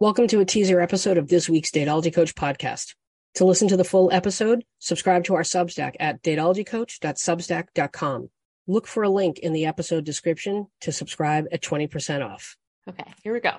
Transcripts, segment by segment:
Welcome to a teaser episode of this week's Dateology Coach podcast. To listen to the full episode, subscribe to our Substack at dateologycoach.substack.com. Look for a link in the episode description to subscribe at 20% off. Okay, here we go.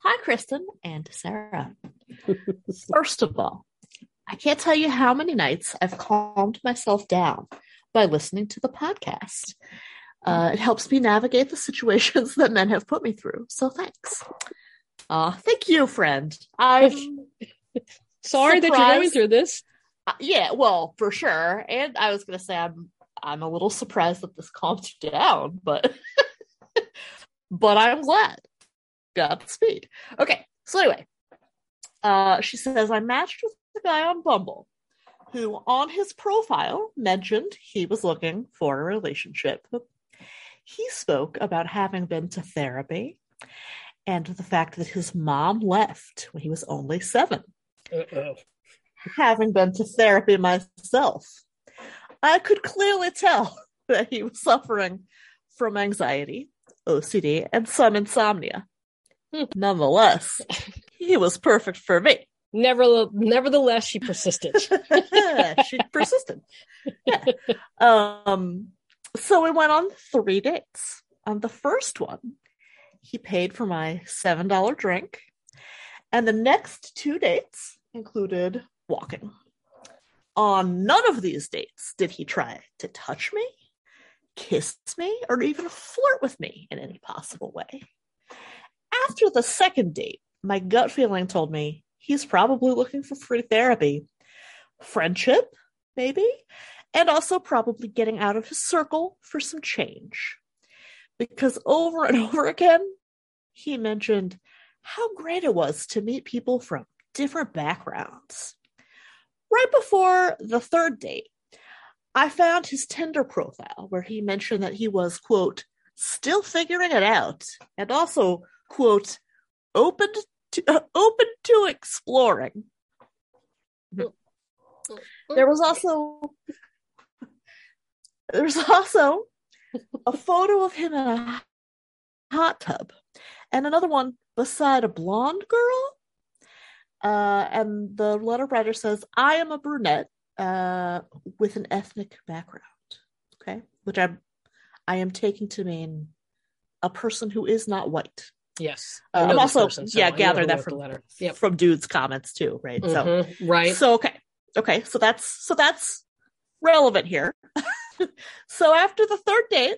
Hi, Kristen and Sarah. First of all, I can't tell you how many nights I've calmed myself down by listening to the podcast. Uh, it helps me navigate the situations that men have put me through. So thanks. Uh, thank you, friend. I'm sorry surprised. that you're going through this. Uh, yeah, well, for sure. And I was going to say I'm I'm a little surprised that this calmed you down, but but I'm glad. Godspeed. Okay, so anyway, uh, she says I matched with a guy on Bumble who, on his profile, mentioned he was looking for a relationship. He spoke about having been to therapy and the fact that his mom left when he was only 7 Uh-oh. Having been to therapy myself, I could clearly tell that he was suffering from anxiety, OCD, and some insomnia. Nonetheless, he was perfect for me. Never, nevertheless, she persisted. she persisted. Yeah. Um, so we went on three dates. On the first one, he paid for my $7 drink. And the next two dates included walking. On none of these dates did he try to touch me, kiss me, or even flirt with me in any possible way. After the second date, my gut feeling told me he's probably looking for free therapy, friendship, maybe, and also probably getting out of his circle for some change because over and over again, he mentioned how great it was to meet people from different backgrounds. Right before the third date, I found his Tinder profile where he mentioned that he was, quote, still figuring it out and also, quote, open to, uh, open to exploring. There was also there's also a photo of him in a hot tub, and another one beside a blonde girl. Uh, and the letter writer says, "I am a brunette uh, with an ethnic background." Okay, which I I am taking to mean a person who is not white. Yes, uh, I'm also person, so yeah gather that from yep. from dude's comments too, right? Mm-hmm. So right. So okay, okay, so that's so that's relevant here. so after the third date,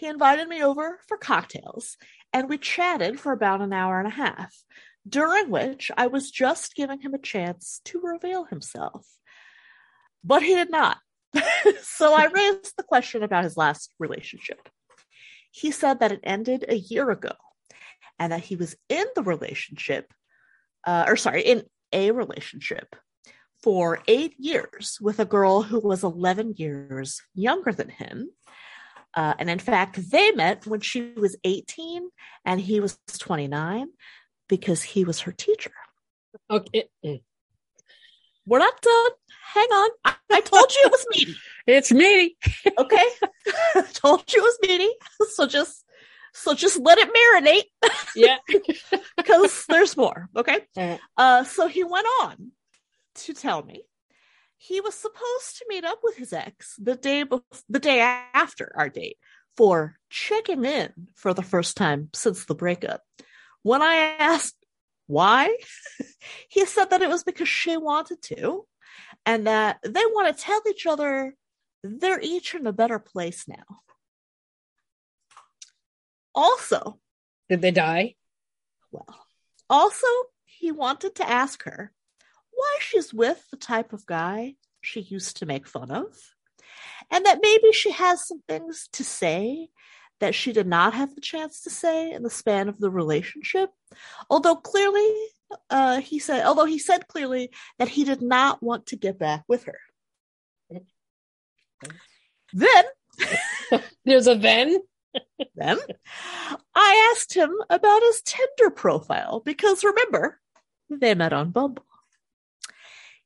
he invited me over for cocktails and we chatted for about an hour and a half, during which I was just giving him a chance to reveal himself. But he did not. so I raised the question about his last relationship. He said that it ended a year ago and that he was in the relationship, uh, or sorry, in a relationship for eight years with a girl who was 11 years younger than him. Uh, and in fact, they met when she was 18 and he was 29 because he was her teacher. Okay. We're not done. Hang on. I, I told you it was meaty. it's meaty. okay. I told you it was meaty. So just so just let it marinate. Yeah. because there's more. Okay. Uh, so he went on to tell me he was supposed to meet up with his ex the day before, the day after our date for checking in for the first time since the breakup. When I asked why, he said that it was because she wanted to and that they want to tell each other they're each in a better place now. Also, did they die? Well, also, he wanted to ask her why she's with the type of guy she used to make fun of, and that maybe she has some things to say that she did not have the chance to say in the span of the relationship. Although clearly, uh, he said, although he said clearly that he did not want to get back with her. Then, there's a then. then I asked him about his Tinder profile because remember, they met on Bumble.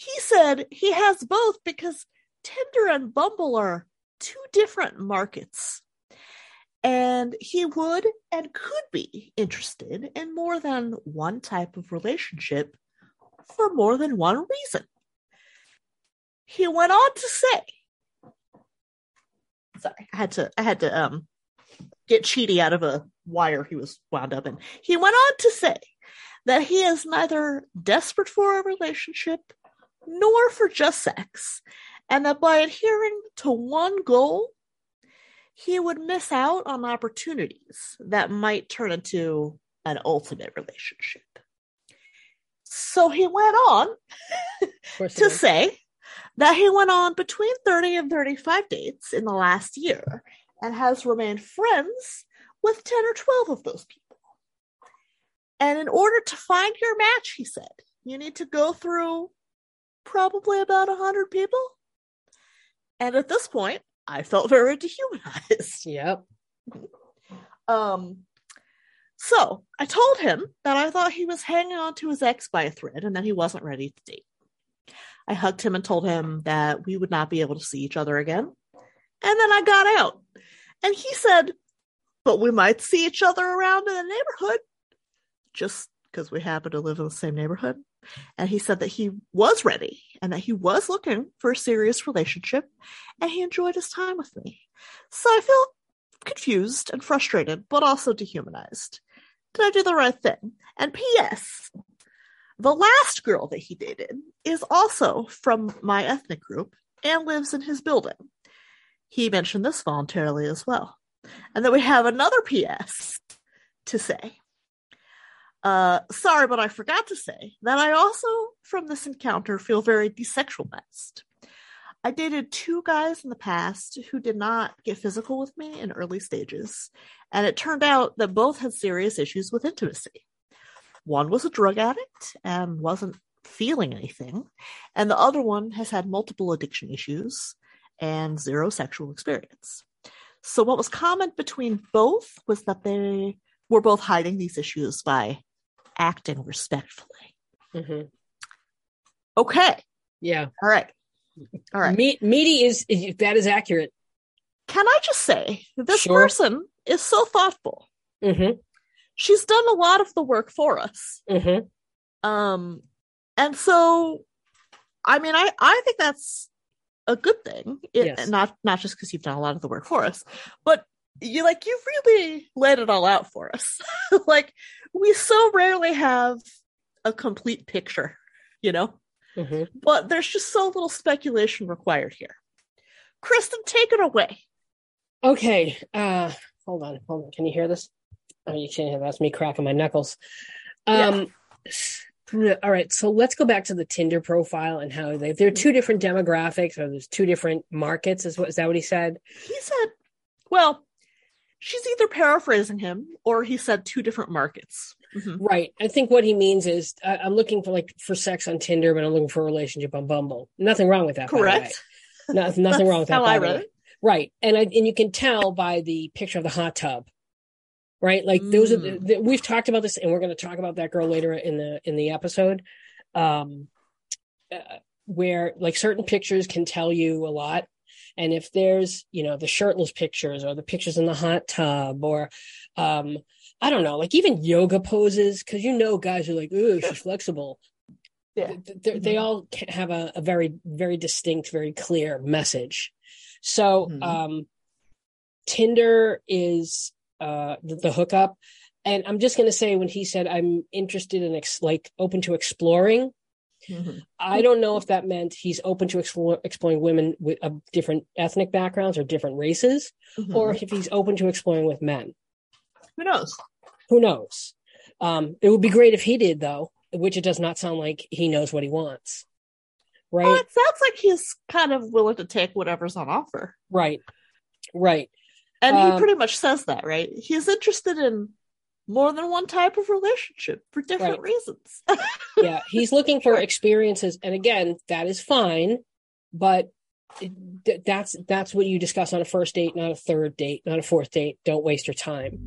He said he has both because Tinder and Bumble are two different markets. And he would and could be interested in more than one type of relationship for more than one reason. He went on to say, sorry, I had to I had to um get Cheaty out of a wire he was wound up in. He went on to say that he is neither desperate for a relationship nor for just sex, and that by adhering to one goal, he would miss out on opportunities that might turn into an ultimate relationship. So he went on to say that he went on between 30 and 35 dates in the last year and has remained friends with 10 or 12 of those people. And in order to find your match, he said, you need to go through probably about 100 people. And at this point, I felt very dehumanized. Yep. Um, so I told him that I thought he was hanging on to his ex by a thread and that he wasn't ready to date. I hugged him and told him that we would not be able to see each other again. And then I got out. And he said, but we might see each other around in the neighborhood just because we happen to live in the same neighborhood. And he said that he was ready and that he was looking for a serious relationship and he enjoyed his time with me. So I feel confused and frustrated, but also dehumanized. Did I do the right thing? And P.S. The last girl that he dated is also from my ethnic group and lives in his building. He mentioned this voluntarily as well. And then we have another PS to say. Uh, sorry, but I forgot to say that I also, from this encounter, feel very desexualized. I dated two guys in the past who did not get physical with me in early stages, and it turned out that both had serious issues with intimacy. One was a drug addict and wasn't feeling anything, and the other one has had multiple addiction issues and zero sexual experience. So, what was common between both was that they were both hiding these issues by acting respectfully. Mm-hmm. Okay. Yeah. All right. All right. Me- meaty is that is accurate. Can I just say this Sure. person is so thoughtful. Mm-hmm. She's done a lot of the work for us. Mm-hmm. Um, and so, I mean, I I think that's a good thing. It, Yes. Not not just because you've done a lot of the work for us, but you like you really laid it all out for us. like we so rarely have a complete picture, you know. Mm-hmm. But there's just so little speculation required here. Kristen, take it away. Okay. Uh hold on, hold on. Can you hear this? Oh, you can't hear that. That's me cracking my knuckles. Um all right, so let's go back to the Tinder profile and how they there are two different demographics or there's two different markets, is what is that what he said? He said, well, she's either paraphrasing him or he said two different markets. Mhm. Right. I think what he means is I, I'm looking for like for sex on Tinder, but I'm looking for a relationship on Bumble. Nothing wrong with that. Correct. No, nothing wrong with that. How I read it. Right. And I, and you can tell by the picture of the hot tub. Right? Like those are the, Mm. the, we've talked about this and we're going to talk about that girl later in the in the episode. Um uh, where like certain pictures can tell you a lot and if there's, you know, the shirtless pictures or the pictures in the hot tub or um I don't know, like even yoga poses cuz you know guys are like, "Ooh, she's flexible." Yeah. th- th- they all have a, a very very distinct very clear message so Mhm. um tinder is uh the, the hookup and i'm just going to say when he said i'm interested in ex- like open to exploring Mhm. i don't know if that meant he's open to explore, exploring women with uh, different ethnic backgrounds or different races Mhm. or if he's open to exploring with men who knows? who knows um it would be great if he did though which it does not sound like he knows what he wants right Well, it sounds like he's kind of willing to take whatever's on offer. Right. Right. And Um, he pretty much says that, right? He's interested in more than one type of relationship for different Right. reasons. Yeah. He's looking for experiences. And again, that is fine, but th- that's that's what you discuss on a first date, not a third date, not a fourth date. Don't waste your time.